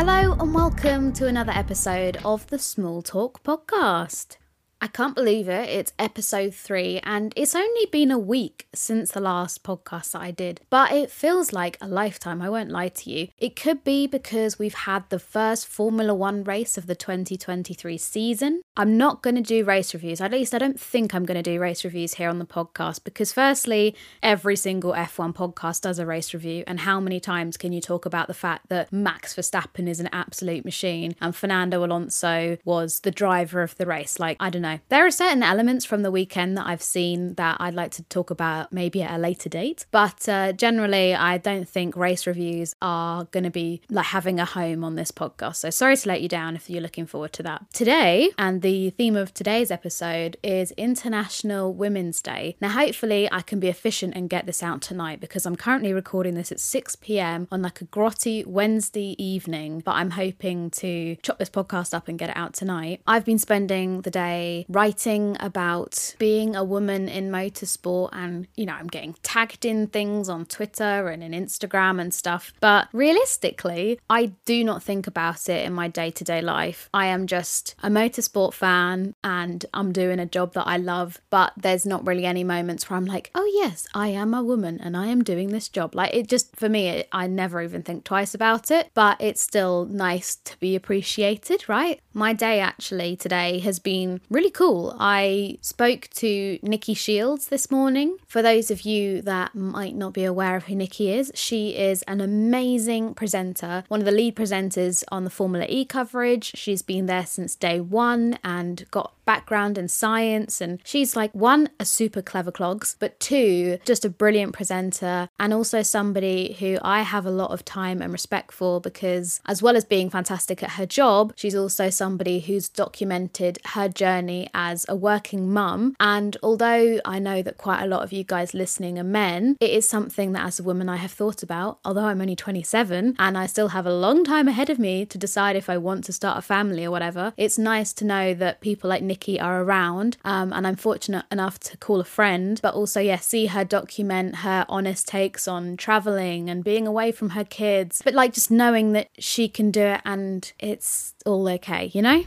Hello and welcome to another episode of the Small Talk podcast. I can't believe it. It's episode three, and it's only been a week since the last podcast that I did, but it feels like a lifetime. I won't lie to you. It could be because we've had the first Formula One race of the 2023 season. I'm not going to do race reviews, at least I don't think I'm going to do race reviews here on the podcast, because firstly, every single F1 podcast does a race review, and how many times can you talk about the fact that Max Verstappen is an absolute machine and Fernando Alonso was the driver of the race? Like, I don't know know. There are certain elements from the weekend that I've seen that I'd like to talk about maybe at a later date, but uh, generally, I don't think race reviews are going to be like having a home on this podcast. So sorry to let you down if you're looking forward to that. Today, and the theme of today's episode is International Women's Day. Now, hopefully, I can be efficient and get this out tonight because I'm currently recording this at 6 p.m. on like a grotty Wednesday evening, but I'm hoping to chop this podcast up and get it out tonight. I've been spending the day writing about being a woman in motorsport and, you know, I'm getting tagged in things on Twitter and in Instagram and stuff. But realistically, I do not think about it in my day to day life. I am just a motorsport fan and I'm doing a job that I love, but there's not really any moments where I'm like, oh, yes, I am a woman and I am doing this job. Like, it just, for me, it, I never even think twice about it, but it's still nice to be appreciated, right? My day actually today has been really really cool. I spoke to Nikki Shields this morning. For those of you that might not be aware of who Nikki is, she is an amazing presenter, one of the lead presenters on the Formula E coverage. She's been there since day one and got background in science. And she's like, one, a super clever clogs, but two, just a brilliant presenter and also somebody who I have a lot of time and respect for because, as well as being fantastic at her job, she's also somebody who's documented her journey as a working mum. And although I know that quite a lot of you guys listening are men, it is something that as a woman I have thought about, although I'm only 27 and I still have a long time ahead of me to decide if I want to start a family or whatever. It's nice to know that people like Nikki are around. Um, and I'm fortunate enough to call a friend, but also, yeah, see her document her honest takes on traveling and being away from her kids. But like just knowing that she can do it and it's all okay, you know?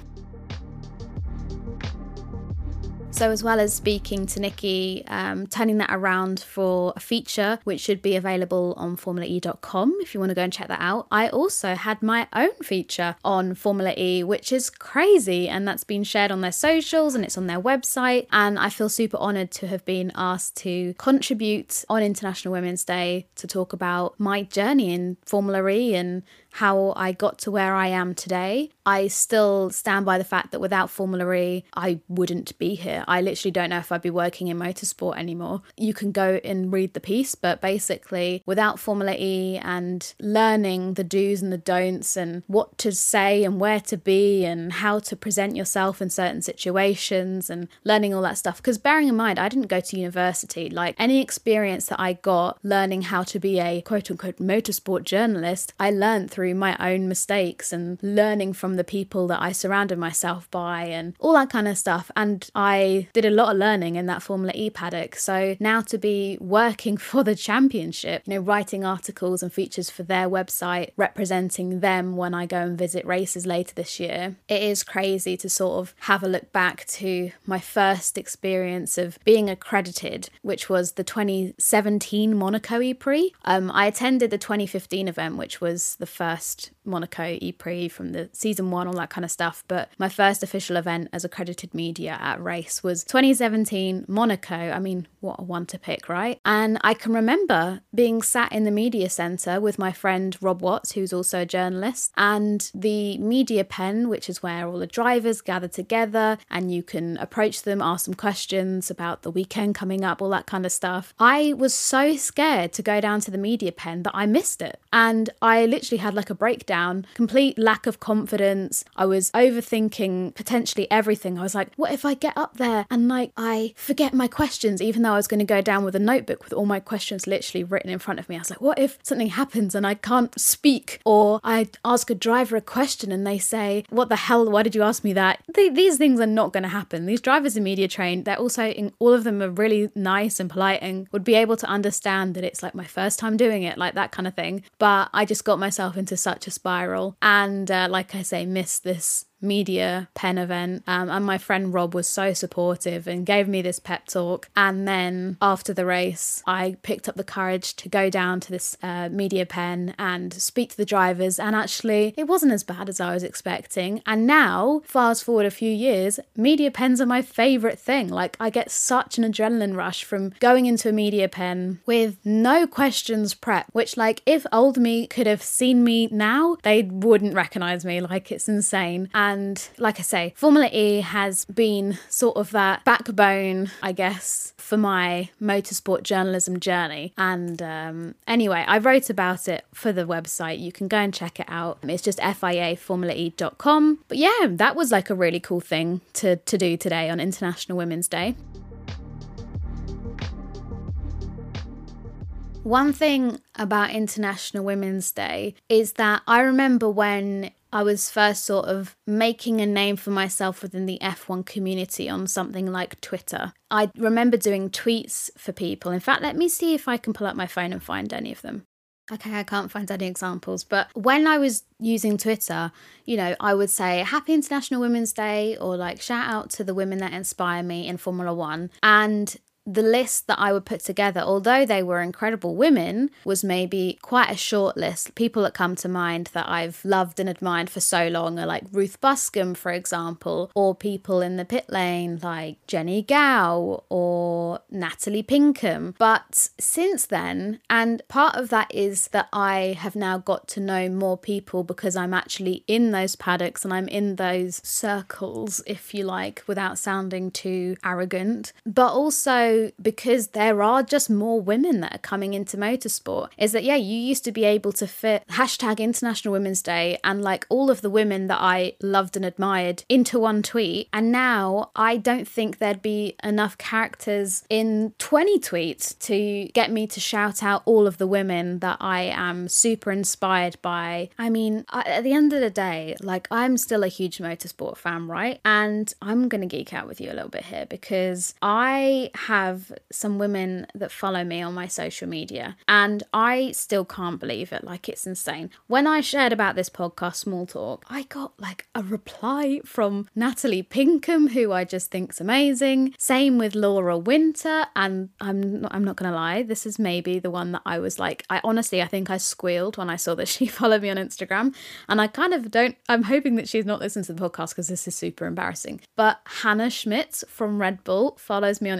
So, as well as speaking to Nikki, um, turning that around for a feature which should be available on formulae.com if you want to go and check that out. I also had my own feature on Formula E, which is crazy, and that's been shared on their socials and it's on their website. And I feel super honoured to have been asked to contribute on International Women's Day to talk about my journey in Formula E and how I got to where I am today. I still stand by the fact that without Formula E, I wouldn't be here. I literally don't know if I'd be working in motorsport anymore. You can go and read the piece, but basically, without Formula E and learning the do's and the don'ts and what to say and where to be and how to present yourself in certain situations and learning all that stuff. Because bearing in mind, I didn't go to university. Like any experience that I got learning how to be a quote unquote motorsport journalist, I learned through my own mistakes and learning from the people that I surrounded myself by and all that kind of stuff. And I did a lot of learning in that Formula E paddock. So now to be working for the championship, you know, writing articles and features for their website, representing them when I go and visit races later this year, it is crazy to sort of have a look back to my first experience of being accredited, which was the 2017 Monaco E Prix. Um, I attended the 2015 event, which was the first Monaco Ypres from the season one, all that kind of stuff. But my first official event as accredited media at race was 2017 Monaco. I mean, what a one to pick, right? And I can remember being sat in the media centre with my friend Rob Watts, who's also a journalist, and the media pen, which is where all the drivers gather together and you can approach them, ask them questions about the weekend coming up, all that kind of stuff. I was so scared to go down to the media pen that I missed it. And I literally had like a breakdown, complete lack of confidence. I was overthinking potentially everything. I was like, what if I get up there and like I forget my questions, even though I was going to go down with a notebook with all my questions literally written in front of me? I was like, what if something happens and I can't speak? Or I ask a driver a question and they say, what the hell? Why did you ask me that? these things are not going to happen. These drivers are media trained. They're also, in, all of them are really nice and polite and would be able to understand that it's like my first time doing it, like that kind of thing. But I just got myself into such a spiral. And uh, like I say, missed this media pen event. Um, and my friend Rob was so supportive and gave me this pep talk. And then after the race, I picked up the courage to go down to this uh, media pen and speak to the drivers. And actually, it wasn't as bad as I was expecting. And now, fast forward a few years, media pens are my favorite thing. Like, I get such an adrenaline rush from going into a media pen with no questions prep, which, like, if old me could have seen me now, they wouldn't recognize me. Like, it's insane. And and like I say, Formula E has been sort of that backbone, I guess, for my motorsport journalism journey. And um, anyway, I wrote about it for the website. You can go and check it out. It's just fiaformulae.com. But yeah, that was like a really cool thing to, to do today on International Women's Day. One thing about International Women's Day is that I remember when I was first sort of making a name for myself within the F1 community on something like Twitter. I remember doing tweets for people. In fact, let me see if I can pull up my phone and find any of them. Okay, I can't find any examples, but when I was using Twitter, you know, I would say Happy International Women's Day or like shout out to the women that inspire me in Formula One. And the list that I would put together, although they were incredible women, was maybe quite a short list. People that come to mind that I've loved and admired for so long are like Ruth Buscombe, for example, or people in the pit lane like Jenny Gow or Natalie Pinkham. But since then, and part of that is that I have now got to know more people because I'm actually in those paddocks and I'm in those circles, if you like, without sounding too arrogant. But also, because there are just more women that are coming into motorsport, is that yeah, you used to be able to fit hashtag International Women's Day and like all of the women that I loved and admired into one tweet. And now I don't think there'd be enough characters in 20 tweets to get me to shout out all of the women that I am super inspired by. I mean, at the end of the day, like I'm still a huge motorsport fan, right? And I'm to geek out with you a little bit here because I have have some women that follow me on my social media, and I still can't believe it. Like, it's insane. When I shared about this podcast, Small Talk, I got like a reply from Natalie Pinkham, who I just think's amazing. Same with Laura Winter, and I'm not, I'm not gonna lie, this is maybe the one that I was like, I honestly, I think I squealed when I saw that she followed me on Instagram, and I kind of don't. I'm hoping that she's not listening to the podcast because this is super embarrassing. But Hannah Schmitz from Red Bull follows me on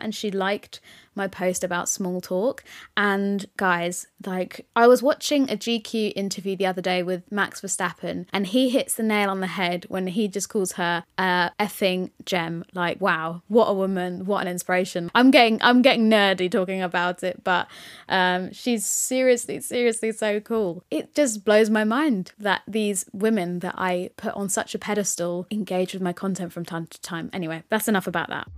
And she liked my post about small talk. And guys, like I was watching a GQ interview the other day with Max Verstappen, and he hits the nail on the head when he just calls her a effing gem. Like, wow, what a woman, what an inspiration. I'm getting I'm getting nerdy talking about it, but um, she's seriously, seriously so cool. It just blows my mind that these women that I put on such a pedestal engage with my content from time to time. Anyway, that's enough about that.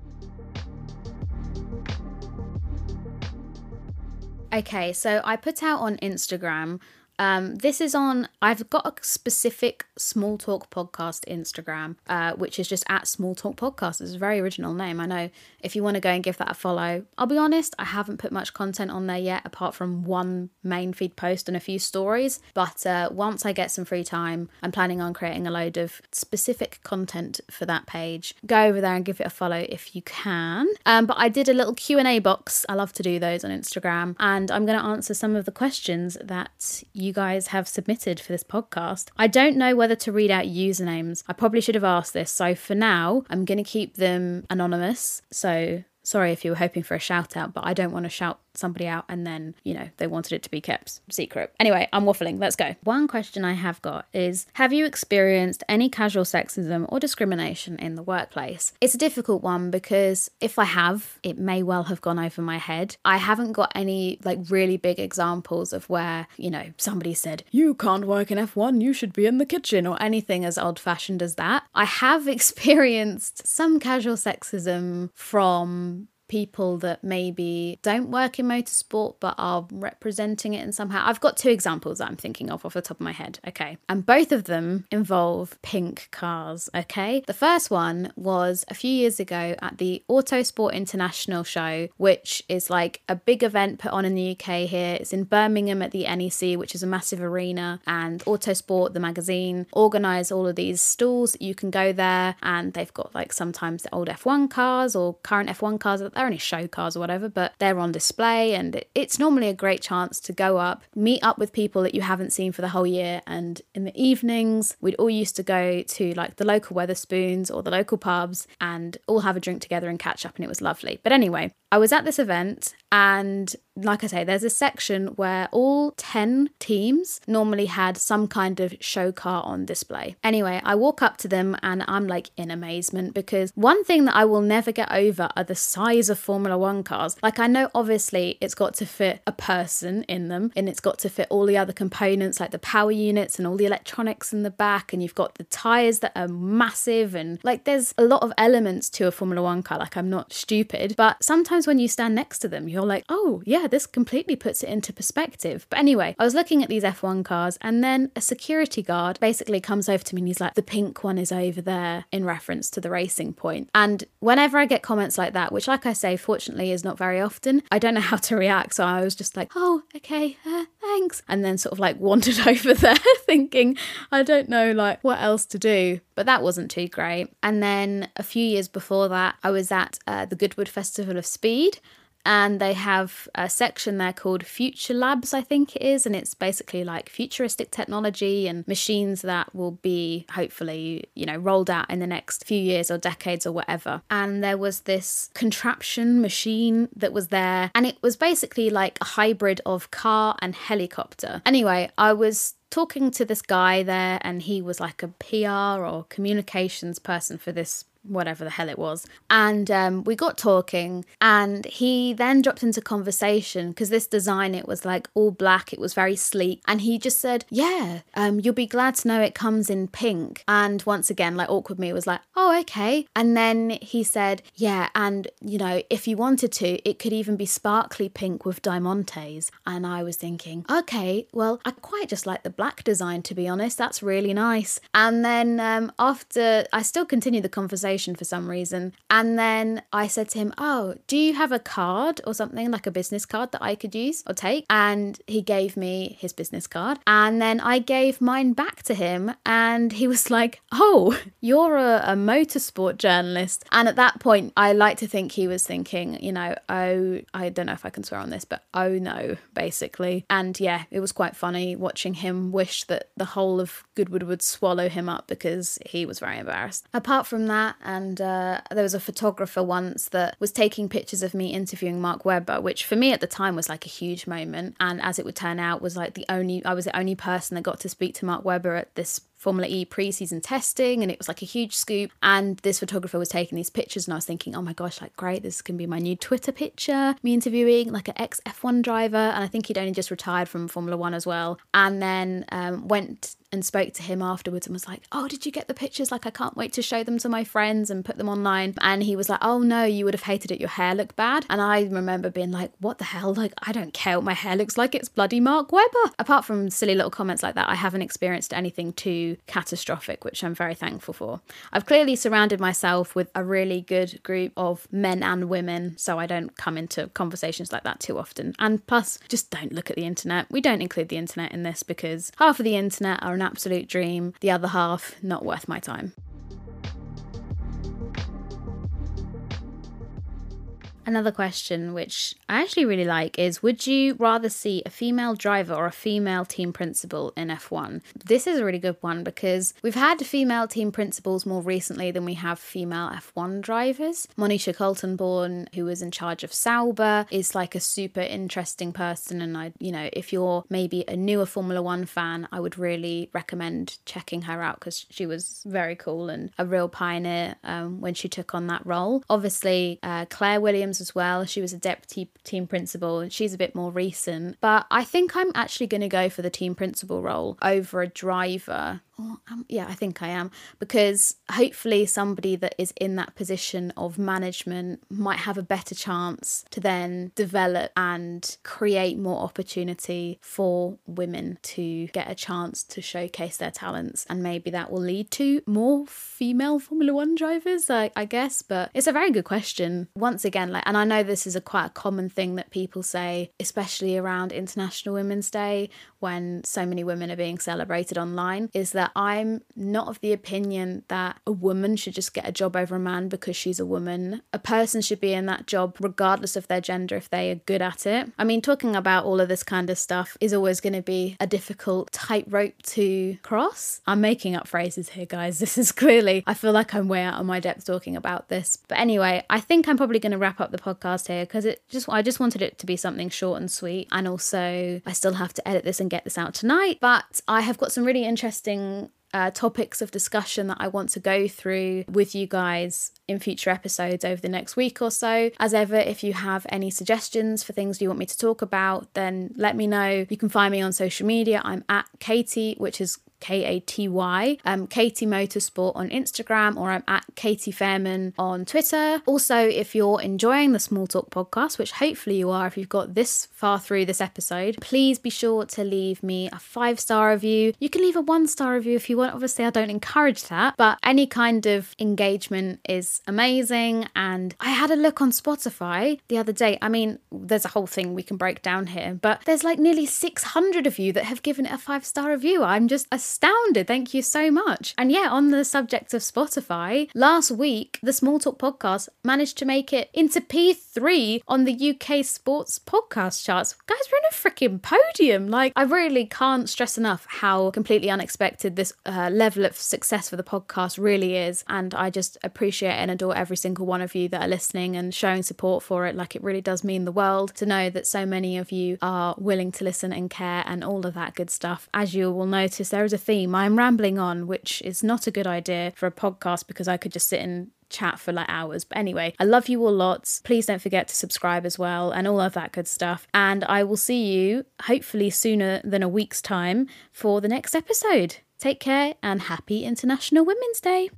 Okay, so I put out on Instagram um, this is on, I've got a specific Small Talk Podcast Instagram, uh, which is just at Small Talk Podcast. It's a very original name. I know if you want to go and give that a follow, I'll be honest, I haven't put much content on there yet, apart from one main feed post and a few stories. But uh, once I get some free time, I'm planning on creating a load of specific content for that page. Go over there and give it a follow if you can. Um, but I did a little Q&A box. I love to do those on Instagram. And I'm going to answer some of the questions that you you guys have submitted for this podcast. I don't know whether to read out usernames. I probably should have asked this. So for now, I'm going to keep them anonymous. So sorry if you were hoping for a shout out, but I don't want to shout somebody out and then, you know, they wanted it to be kept secret. Anyway, I'm waffling. Let's go. One question I have got is Have you experienced any casual sexism or discrimination in the workplace? It's a difficult one because if I have, it may well have gone over my head. I haven't got any like really big examples of where, you know, somebody said, You can't work in F1, you should be in the kitchen, or anything as old fashioned as that. I have experienced some casual sexism from people that maybe don't work in motorsport but are representing it in somehow. I've got two examples that I'm thinking of off the top of my head, okay? And both of them involve pink cars, okay? The first one was a few years ago at the Autosport International show, which is like a big event put on in the UK here. It's in Birmingham at the NEC, which is a massive arena, and Autosport, the magazine, organise all of these stalls. You can go there and they've got like sometimes the old F1 cars or current F1 cars they're only show cars or whatever, but they're on display and it's normally a great chance to go up, meet up with people that you haven't seen for the whole year. And in the evenings, we'd all used to go to like the local Wetherspoons or the local pubs and all have a drink together and catch up, and it was lovely. But anyway, I was at this event and like I say, there's a section where all 10 teams normally had some kind of show car on display. Anyway, I walk up to them and I'm like in amazement because one thing that I will never get over are the size of Formula One cars. Like, I know obviously it's got to fit a person in them and it's got to fit all the other components like the power units and all the electronics in the back, and you've got the tyres that are massive and like there's a lot of elements to a Formula One car. Like, I'm not stupid, but sometimes when you stand next to them, you're like, oh, yeah, this completely puts it into perspective. But anyway, I was looking at these F1 cars, and then a security guard basically comes over to me and he's like, the pink one is over there in reference to the racing point. And whenever I get comments like that, which, like I say, fortunately is not very often, I don't know how to react. So I was just like, oh, okay, uh, thanks. And then sort of like wandered over there thinking, I don't know, like, what else to do. But that wasn't too great. And then a few years before that, I was at uh, the Goodwood Festival of Speed and they have a section there called Future Labs, I think it is, and it's basically like futuristic technology and machines that will be hopefully, you know, rolled out in the next few years or decades or whatever. And there was this contraption machine that was there, and it was basically like a hybrid of car and helicopter. Anyway, I was talking to this guy there, and he was like a PR or communications person for this whatever the hell it was. And um, we got talking, and he then dropped into conversation because this design, it was like all black, it was very sleek. And he just said, Yeah, um, you'll be glad to know it comes in pink. And once again, like awkward me was like, Oh, okay. And then he said, Yeah, and you know, if you wanted to, it could even be sparkly pink with diamantes. And I was thinking, Okay, well, I quite just like the black design, to be honest. That's really nice. And then um, after I still continued the conversation, conversation for some reason. And then I said to him, Oh, do you have a card or something like a business card that I could use or take? And he gave me his business card. And then I gave mine back to him. And he was like, Oh, you're a, a motorsport journalist. And at that point, I like to think he was thinking, you know, oh, I don't know if I can swear on this, but oh no, basically. And yeah, it was quite funny watching him wish that the whole of Goodwood would swallow him up because he was very embarrassed. Apart from that, and uh, there was a photographer once that was taking pictures of me interviewing Mark Webber, which for me at the time was like a huge moment. And as it would turn out, was like the only I was the only person that got to speak to Mark Webber at this Formula E preseason testing, and it was like a huge scoop. And this photographer was taking these pictures, and I was thinking, oh my gosh, like great, this can be my new Twitter picture. Me interviewing like an ex F1 driver, and I think he'd only just retired from Formula One as well. And then um, went and spoke to him afterwards and was like, Oh, did you get the pictures? Like, I can't wait to show them to my friends and put them online. And he was like, Oh, no, you would have hated it. Your hair looked bad. And I remember being like, What the hell? Like, I don't care what my hair looks like. It's bloody Mark Webber. Apart from silly little comments like that, I haven't experienced anything too catastrophic, which I'm very thankful for. I've clearly surrounded myself with a really good group of men and women, so I don't come into conversations like that too often. And plus, just don't look at the internet. We don't include the internet in this because half of the internet are an absolute dream, the other half, not worth my time. Another question, which I actually really like, is Would you rather see a female driver or a female team principal in F1? This is a really good one because we've had female team principals more recently than we have female F1 drivers. Monisha Kaltenborn, who was in charge of Sauber, is like a super interesting person. And I, you know, if you're maybe a newer Formula One fan, I would really recommend checking her out because she was very cool and a real pioneer um, when she took on that role. Obviously, uh, Claire Williams as well. She was a deputy team principal she's a bit more recent. But I think I'm actually going to go for the team principal role over a driver um, yeah, I think I am because hopefully somebody that is in that position of management might have a better chance to then develop and create more opportunity for women to get a chance to showcase their talents, and maybe that will lead to more female Formula One drivers, I, I guess. But it's a very good question. Once again, like, and I know this is a quite a common thing that people say, especially around International Women's Day when so many women are being celebrated online, is that I'm not of the opinion that a woman should just get a job over a man because she's a woman. A person should be in that job regardless of their gender if they are good at it. I mean, talking about all of this kind of stuff is always going to be a difficult tightrope to cross. I'm making up phrases here, guys. This is clearly, I feel like I'm way out of my depth talking about this. But anyway, I think I'm probably going to wrap up the podcast here because it just, I just wanted it to be something short and sweet. And also, I still have to edit this and get this out tonight. But I have got some really interesting uh, topics of discussion that I want to go through with you guys in future episodes over the next week or so. As ever, if you have any suggestions for things you want me to talk about, then let me know. You can find me on social media. I'm at Katy, which is K A T Y, um, Katy Motorsport on Instagram, or I'm at Katy Fairman on Twitter. Also, if you're enjoying the Small Talk podcast, which hopefully you are if you've got this far through this episode, please be sure to leave me a five star review. You can leave a one star review if you want. Obviously, I don't encourage that, but any kind of engagement is amazing. And I had a look on Spotify the other day. I mean, there's a whole thing we can break down here, but there's like nearly 600 of you that have given it a five star review. I'm just astounded. Thank you so much. And yeah, on the subject of Spotify, last week, the Small Talk podcast managed to make it into P3 on the UK sports podcast charts. Guys, we're in a freaking podium. Like, I really can't stress enough how completely unexpected this uh, level of success for the podcast really is. And I just appreciate and adore every single one of you that are listening and showing support for it. Like, it really does mean the world to know that so many of you are willing to listen and care and all of that good stuff. As you will notice, there is a theme. I'm rambling on, which is not a good idea for a podcast because I could just sit and chat for like hours. But anyway, I love you all lots. Please don't forget to subscribe as well and all of that good stuff. And I will see you hopefully sooner than a week's time for the next episode. Take care and happy International Women's Day.